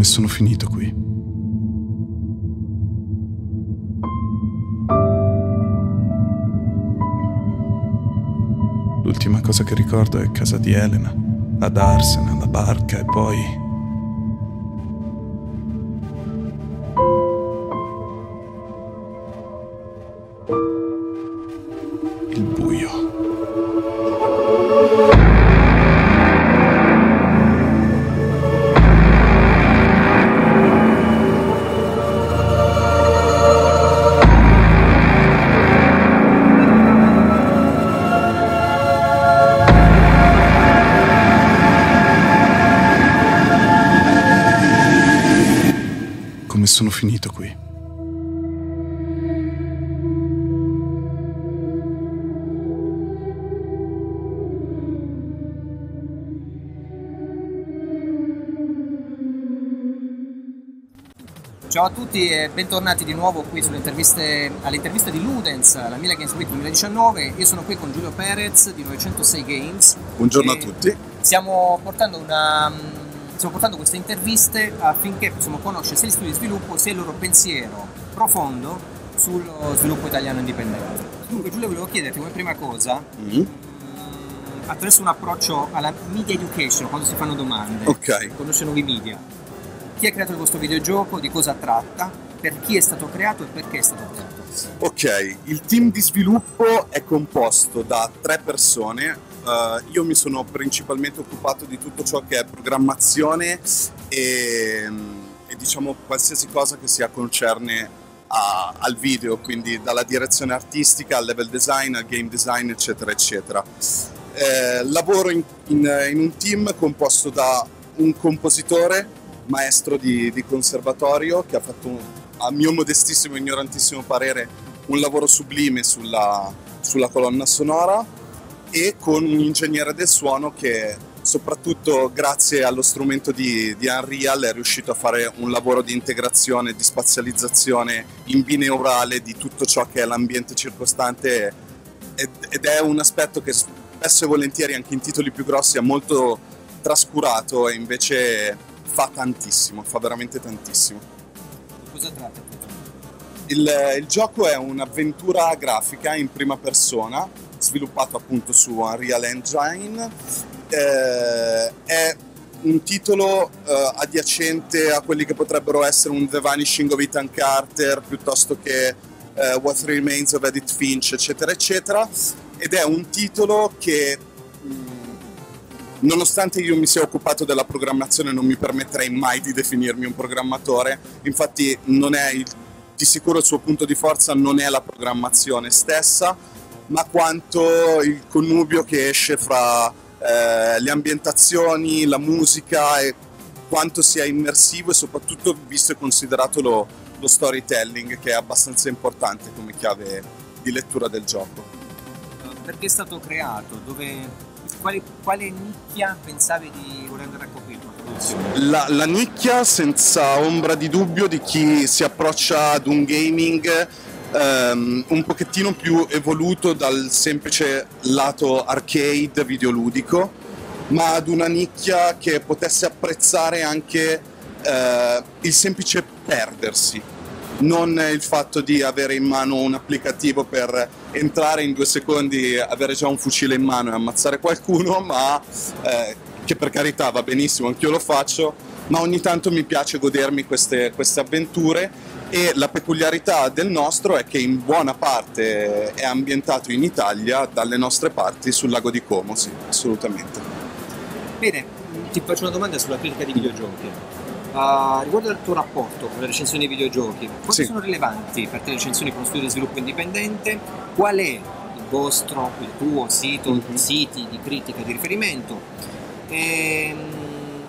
Come sono finito qui? L'ultima cosa che ricordo è casa di Elena, ad Arsena, la barca e poi... Ciao a tutti e bentornati di nuovo qui sulle interviste, alle interviste di Ludens, la Mila Games Week 2019. Io sono qui con Giulio Perez di 906 Games. Buongiorno a tutti. Stiamo portando, una, stiamo portando queste interviste affinché possiamo conoscere sia gli studi di sviluppo sia il loro pensiero profondo sullo sviluppo italiano indipendente. Dunque Giulio volevo chiederti come prima cosa, Mm. attraverso un approccio alla media education, quando si fanno domande, Ok. conosce nuovi media. Chi ha creato vostro videogioco, di cosa tratta, per chi è stato creato e perché è stato creato. Ok, il team di sviluppo è composto da tre persone. Eh, io mi sono principalmente occupato di tutto ciò che è programmazione e, e diciamo qualsiasi cosa che sia concerne a- al video, quindi dalla direzione artistica al level design, al game design, eccetera, eccetera. Eh, lavoro in, in- in un team composto da un compositore, maestro di, di conservatorio, che ha fatto, un- a mio modestissimo e ignorantissimo parere, un lavoro sublime sulla, sulla colonna sonora, e con un ingegnere del suono che soprattutto grazie allo strumento di, di Unreal è riuscito a fare un lavoro di integrazione, di spazializzazione in bineurale di tutto ciò che è l'ambiente circostante ed, ed è un aspetto che spesso e volentieri anche in titoli più grossi è molto trascurato e invece fa tantissimo, fa veramente tantissimo. Di cosa tratta? Il, il gioco è un'avventura grafica in prima persona, sviluppato appunto su Unreal Engine. Eh, è un titolo eh, adiacente a quelli che potrebbero essere un The Vanishing of Ethan Carter piuttosto che eh, What Remains of Edith Finch, eccetera, eccetera. Ed è un titolo che, nonostante io mi sia occupato della programmazione, non mi permetterei mai di definirmi un programmatore. Infatti, il di sicuro il suo punto di forza non è la programmazione stessa, ma quanto il connubio che esce fra eh, le ambientazioni, la musica e quanto sia immersivo e soprattutto visto e considerato lo, lo storytelling che è abbastanza importante come chiave di lettura del gioco. Perché è stato creato? Dove, quale, quale nicchia pensavi di voler andare a coprire? La, la nicchia senza ombra di dubbio di chi si approccia ad un gaming ehm, un pochettino più evoluto dal semplice lato arcade videoludico, ma ad una nicchia che potesse apprezzare anche eh, il semplice perdersi, non il fatto di avere in mano un applicativo per entrare in due secondi, avere già un fucile in mano e ammazzare qualcuno, ma eh, che per carità va benissimo, anch'io lo faccio, ma ogni tanto mi piace godermi queste, queste avventure e la peculiarità del nostro è che in buona parte è ambientato in Italia, dalle nostre parti, sul lago di Como, sì, assolutamente. Bene, ti faccio una domanda sulla critica di videogiochi. Uh, riguardo al tuo rapporto con le recensioni di videogiochi, quanto Sì. sono rilevanti per te le recensioni con studio di sviluppo indipendente? Qual è il vostro, il tuo sito, Mhm. siti di critica di riferimento? Ehm,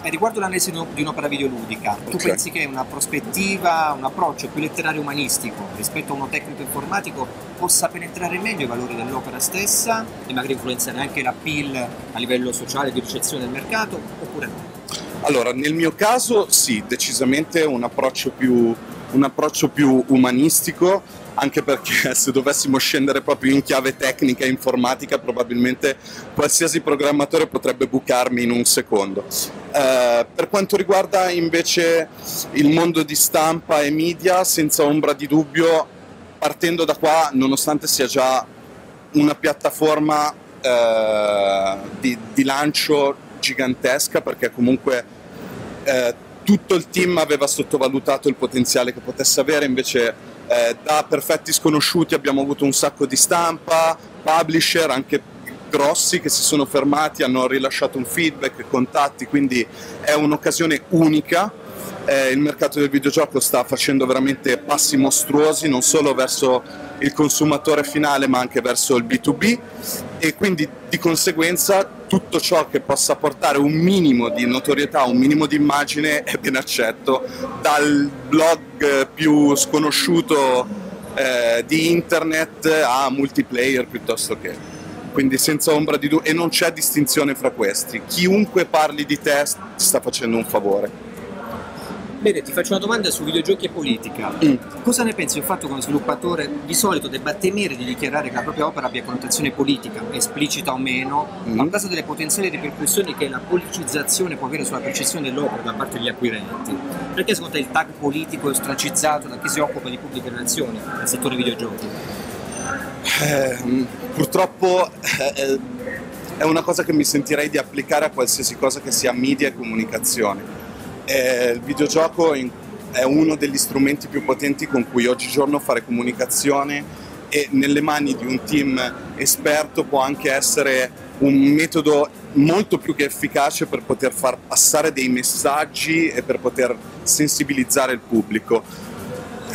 E, riguardo l'analisi di un- di un'opera videoludica, tu Ok. pensi che una prospettiva, un approccio più letterario umanistico rispetto a uno tecnico informatico possa penetrare meglio i valori dell'opera stessa e magari influenzare anche l'appeal a livello sociale di ricezione del mercato oppure no? Allora, nel mio caso sì, decisamente un approccio più un approccio più umanistico, anche perché se dovessimo scendere proprio in chiave tecnica e informatica probabilmente qualsiasi programmatore potrebbe bucarmi in un secondo. Eh, per quanto riguarda invece il mondo di stampa e media, senza ombra di dubbio, partendo da qua, nonostante sia già una piattaforma eh, di, di, lancio gigantesca, perché comunque eh, tutto il team aveva sottovalutato il potenziale che potesse avere, invece eh, da perfetti sconosciuti abbiamo avuto un sacco di stampa, publisher, anche grossi che si sono fermati, hanno rilasciato un feedback, contatti, quindi è un'occasione unica. Eh, il mercato del videogioco sta facendo veramente passi mostruosi, non solo verso il consumatore finale ma anche verso il B2B e quindi di conseguenza tutto ciò che possa portare un minimo di notorietà, un minimo di immagine è ben accetto, dal blog più sconosciuto eh, di internet a multiplayer piuttosto che. Quindi senza ombra di dubbio, e non c'è distinzione fra questi. Chiunque parli di te sta facendo un favore. Bene, ti faccio una domanda su videogiochi e politica. Mm. Cosa ne pensi del fatto che uno sviluppatore di solito debba temere di dichiarare che la propria opera abbia connotazione politica, esplicita o meno, mm. a causa delle potenziali ripercussioni che la politicizzazione può avere sulla percezione dell'opera da parte degli acquirenti? Perché secondo te il tag politico è ostracizzato da chi si occupa di pubbliche relazioni nel settore videogiochi? Eh, purtroppo eh, è una cosa che mi sentirei di applicare a qualsiasi cosa che sia media e comunicazione eh, il videogioco è uno degli strumenti più potenti con cui oggigiorno fare comunicazione e nelle mani di un team esperto può anche essere un metodo molto più che efficace per poter far passare dei messaggi e per poter sensibilizzare il pubblico.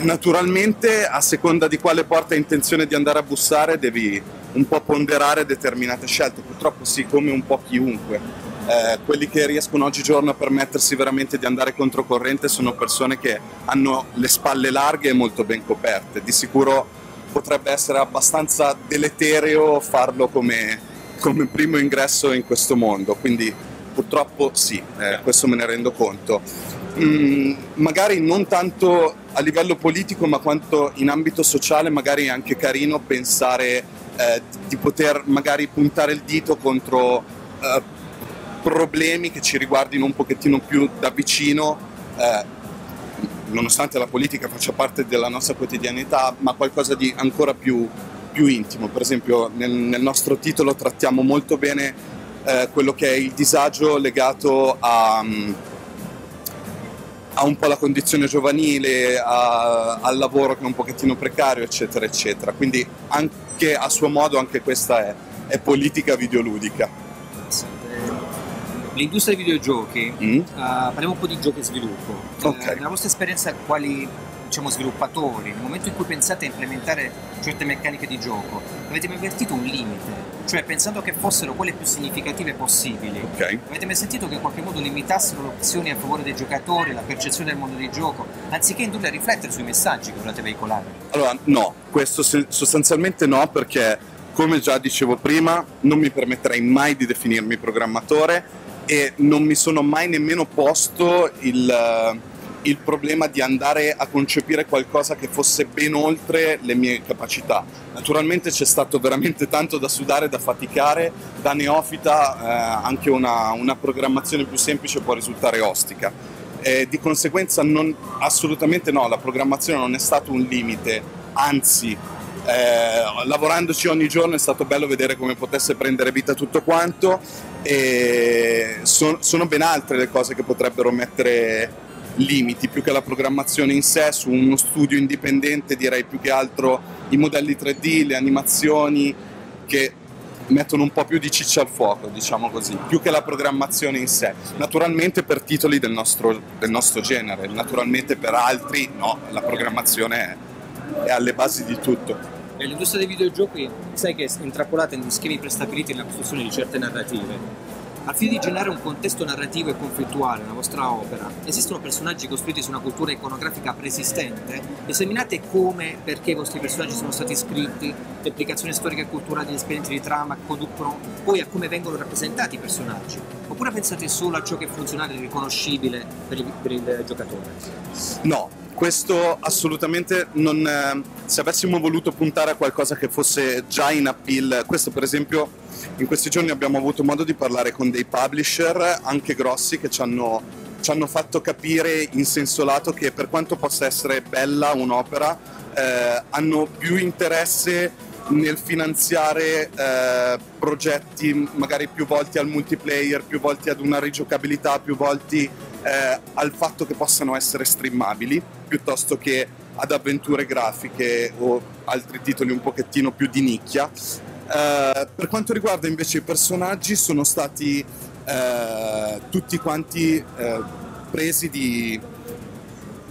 Naturalmente, a seconda di quale porta hai intenzione di andare a bussare, devi un po' ponderare determinate scelte. Purtroppo sì, come un po' chiunque eh, quelli che riescono oggigiorno a permettersi veramente di andare controcorrente sono persone che hanno le spalle larghe e molto ben coperte. Di sicuro potrebbe essere abbastanza deletereo farlo come, come primo ingresso in questo mondo, quindi purtroppo sì, eh, questo me ne rendo conto. Mm, magari non tanto a livello politico, ma quanto in ambito sociale, magari è anche carino pensare eh, di poter magari puntare il dito contro eh, problemi che ci riguardino un pochettino più da vicino, eh, nonostante la politica faccia parte della nostra quotidianità, ma qualcosa di ancora più, più intimo. Per esempio nel, nel, nostro titolo trattiamo molto bene eh, quello che è il disagio legato a... Um, a un po' la condizione giovanile, a, al lavoro che è un pochettino precario, eccetera, eccetera. Quindi anche a suo modo anche questa è, è politica videoludica l'industria dei videogiochi, mm. uh, parliamo un po' di giochi e sviluppo. Okay. Uh, nella vostra esperienza, quali diciamo, sviluppatori, nel momento in cui pensate a implementare certe meccaniche di gioco, avete mai avvertito un limite? Cioè, pensando che fossero quelle più significative possibili, okay. avete mai sentito che in qualche modo limitassero le opzioni a favore dei giocatori, la percezione del mondo di gioco, anziché indurli a riflettere sui messaggi che volete veicolare? Allora, no, questo sostanzialmente no, perché come già dicevo prima, non mi permetterei mai di definirmi programmatore e non mi sono mai nemmeno posto il, eh, il, problema di andare a concepire qualcosa che fosse ben oltre le mie capacità. Naturalmente c'è stato veramente tanto da sudare, da faticare, da neofita eh, anche una, una, programmazione più semplice può risultare ostica. E di conseguenza non, assolutamente no, la programmazione non è stato un limite, anzi eh, lavorandoci ogni giorno è stato bello vedere come potesse prendere vita tutto quanto e son, sono ben altre le cose che potrebbero mettere limiti più che la programmazione in sé su uno studio indipendente direi più che altro i modelli 3D, le animazioni che mettono un po' più di ciccia al fuoco, diciamo così, più che la programmazione in sé. Naturalmente per titoli del nostro, del nostro genere, naturalmente per altri no, la programmazione è, è alle basi di tutto. E l'industria dei videogiochi sai che è intrappolata in schemi prestabiliti nella costruzione di certe narrative. Al fine di generare un contesto narrativo e conflittuale nella vostra opera, esistono personaggi costruiti su una cultura iconografica preesistente? Esaminate come e perché i vostri personaggi sono stati scritti, le implicazioni storiche e culturali degli esperienzi di trama che conducono poi a come vengono rappresentati i personaggi? Oppure pensate solo a ciò che è funzionale e riconoscibile per il, per il giocatore? No, questo assolutamente non... eh, se avessimo voluto puntare a qualcosa che fosse già in appeal, questo per esempio in questi giorni abbiamo avuto modo di parlare con dei publisher, anche grossi, che ci hanno, ci hanno fatto capire in senso lato che per quanto possa essere bella un'opera, eh, hanno più interesse nel finanziare eh, progetti magari più volti al multiplayer, più volti ad una rigiocabilità, più volti eh, al fatto che possano essere streamabili, piuttosto che ad avventure grafiche o altri titoli un pochettino più di nicchia. Eh, per quanto riguarda invece i personaggi, sono stati eh, tutti quanti eh, presi di,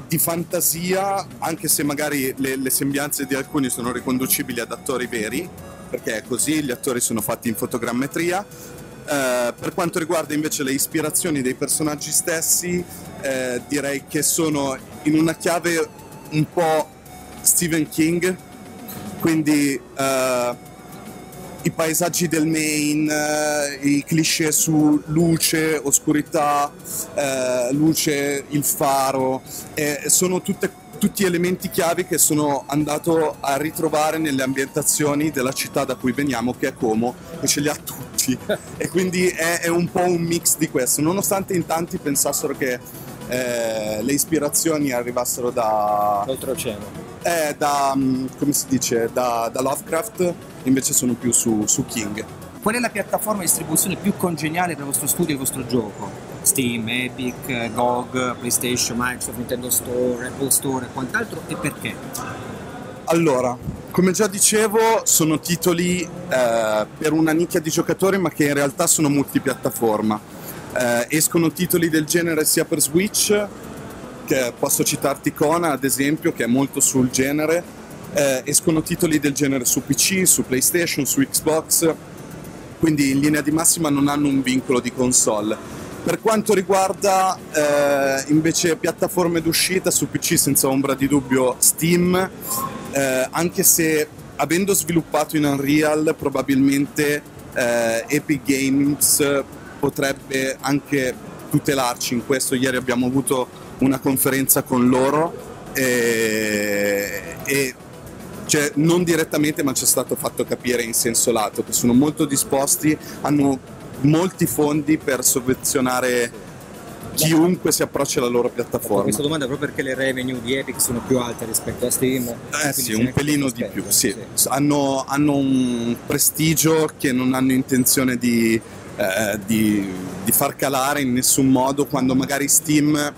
di fantasia, anche se magari le, le sembianze di alcuni sono riconducibili ad attori veri, perché è così, gli attori sono fatti in fotogrammetria. Eh, per quanto riguarda invece le ispirazioni dei personaggi stessi, eh, direi che sono in una chiave un po' Stephen King, quindi eh, i paesaggi del Maine, eh, i cliché su luce, oscurità, eh, luce, il faro, sono tutte- tutti elementi chiavi che sono andato a ritrovare nelle ambientazioni della città da cui veniamo, che è Como, e ce li ha tutti. e quindi è, è un po' un mix di questo, nonostante in tanti pensassero che eh, le ispirazioni arrivassero da, Oltreoceano. eh, da, mm, come si dice, da, da Lovecraft, invece sono più su, su King. Qual è la piattaforma di distribuzione più congeniale per il vostro studio e il vostro gioco? Steam, Epic, GOG, PlayStation, Microsoft, Nintendo Store, Apple Store e quant'altro e perché? Allora, come già dicevo, sono titoli eh, per una nicchia di giocatori, ma che in realtà sono multipiattaforma. Eh, escono titoli del genere sia per Switch, che posso citarti Kona ad esempio, che è molto sul genere, eh, escono titoli del genere su PC, su PlayStation, su Xbox, quindi in linea di massima non hanno un vincolo di console. Per quanto riguarda eh, invece piattaforme d'uscita su PC senza ombra di dubbio Steam, eh, anche se avendo sviluppato in Unreal probabilmente eh, Epic Games potrebbe anche tutelarci in questo. Ieri abbiamo avuto una conferenza con loro e, e cioè, non direttamente, ma ci è stato fatto capire in senso lato che sono molto disposti, hanno molti fondi per sovvenzionare chiunque si approccia alla loro Ho piattaforma. questa domanda proprio perché le revenue di Epic sono più alte rispetto a Steam. Eh sì, un pelino di più, aspetto, sì. Hanno, hanno un prestigio che non hanno intenzione di, eh, di- di far calare in nessun modo quando magari Steam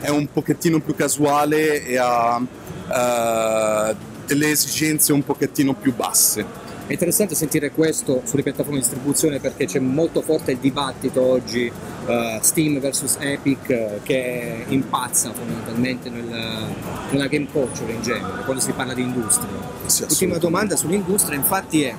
è un pochettino più casuale e ha eh, delle esigenze un pochettino più basse. È interessante sentire questo sulle piattaforme di distribuzione perché c'è molto forte il dibattito oggi eh, Steam versus Epic eh, che impazza fondamentalmente nel- nella game culture in genere quando si parla di industria. Sì, L'ultima domanda sull'industria infatti è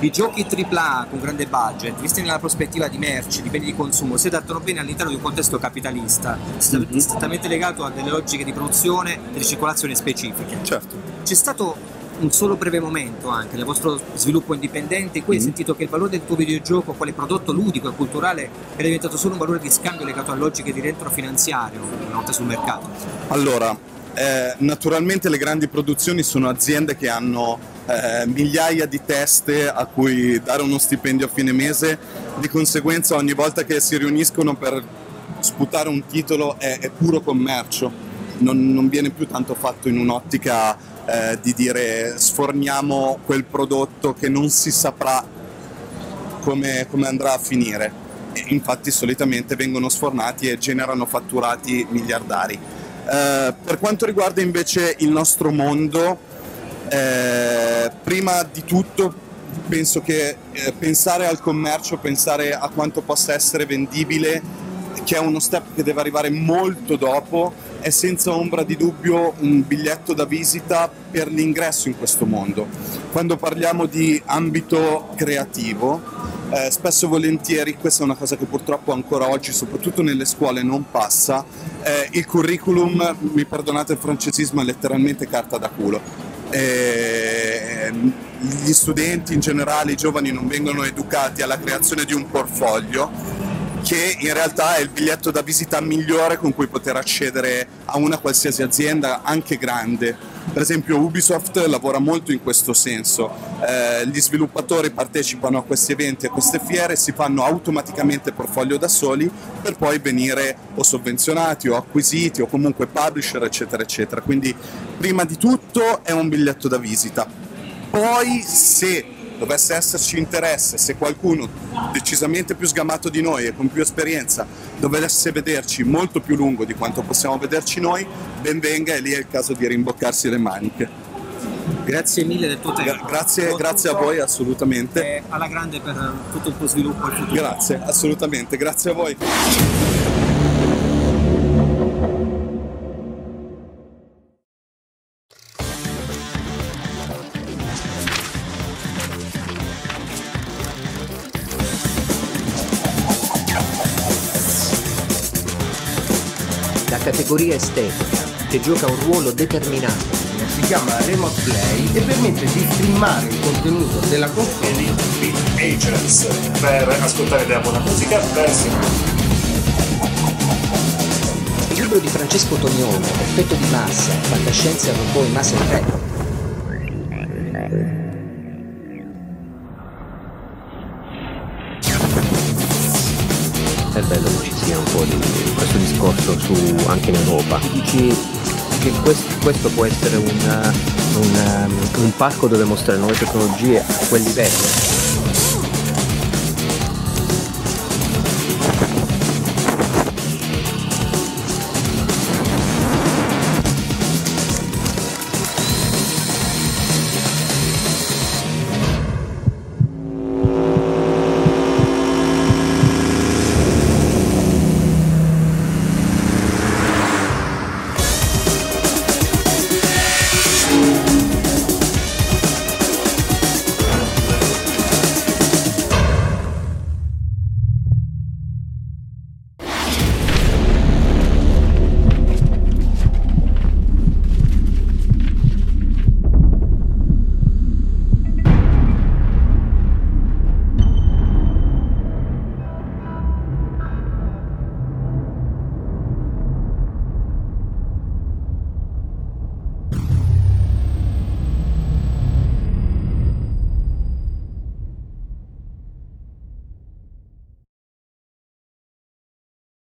i giochi AAA con grande budget, visti nella prospettiva di merci, di beni di consumo, si adattano bene all'interno di un contesto capitalista, Mhm. strettamente legato a delle logiche di produzione e di circolazione specifiche. Certo. C'è stato un solo breve momento anche nel vostro sviluppo indipendente in cui hai Mhm. sentito che il valore del tuo videogioco quale prodotto ludico e culturale era diventato solo un valore di scambio legato a logiche di rientro finanziario una volta sul mercato. Allora, eh, naturalmente le grandi produzioni sono aziende che hanno eh, migliaia di teste a cui dare uno stipendio a fine mese, di conseguenza ogni volta che si riuniscono per sputare un titolo è, è puro commercio, non, non viene più tanto fatto in un'ottica eh, di dire sforniamo quel prodotto che non si saprà come, come andrà a finire. E infatti solitamente vengono sfornati e generano fatturati miliardari. Eh, per quanto riguarda invece il nostro mondo, eh, prima di tutto penso che eh, pensare al commercio, pensare a quanto possa essere vendibile, che è uno step che deve arrivare molto dopo, è senza ombra di dubbio un biglietto da visita per l'ingresso in questo mondo. Quando parliamo di ambito creativo, eh, spesso e volentieri, questa è una cosa che purtroppo ancora oggi, soprattutto nelle scuole, non passa, eh, il curriculum, mi perdonate il francesismo, è letteralmente carta da culo. Eh, gli studenti in generale, i giovani non vengono educati alla creazione di un portfolio che in realtà è il biglietto da visita migliore con cui poter accedere a una qualsiasi azienda, anche grande. Per esempio Ubisoft lavora molto in questo senso, eh, gli sviluppatori partecipano a questi eventi, a queste fiere, si fanno automaticamente portfolio da soli per poi venire o sovvenzionati o acquisiti o comunque publisher eccetera eccetera. Quindi prima di tutto è un biglietto da visita. Poi se dovesse esserci interesse, se qualcuno decisamente più sgamato di noi e con più esperienza dovesse vederci molto più lungo di quanto possiamo vederci noi, ben venga e lì è il caso di rimboccarsi le maniche. Grazie mille del tuo tempo. grazie, grazie a voi, assolutamente. Alla grande per tutto il tuo sviluppo e il futuro. Grazie, assolutamente, grazie a voi. Categoria estetica che gioca un ruolo determinante. Si chiama Remote Play e permette di streamare il contenuto della console Agents per ascoltare della buona musica verso Il libro di Francesco Tognone, Effetto di massa, fantascienza, robot e Mass Effect è bello che sia un po' di questo discorso su, anche in Europa. Dici che questo, questo può essere un, un, un parco dove mostrare nuove tecnologie a quel livello?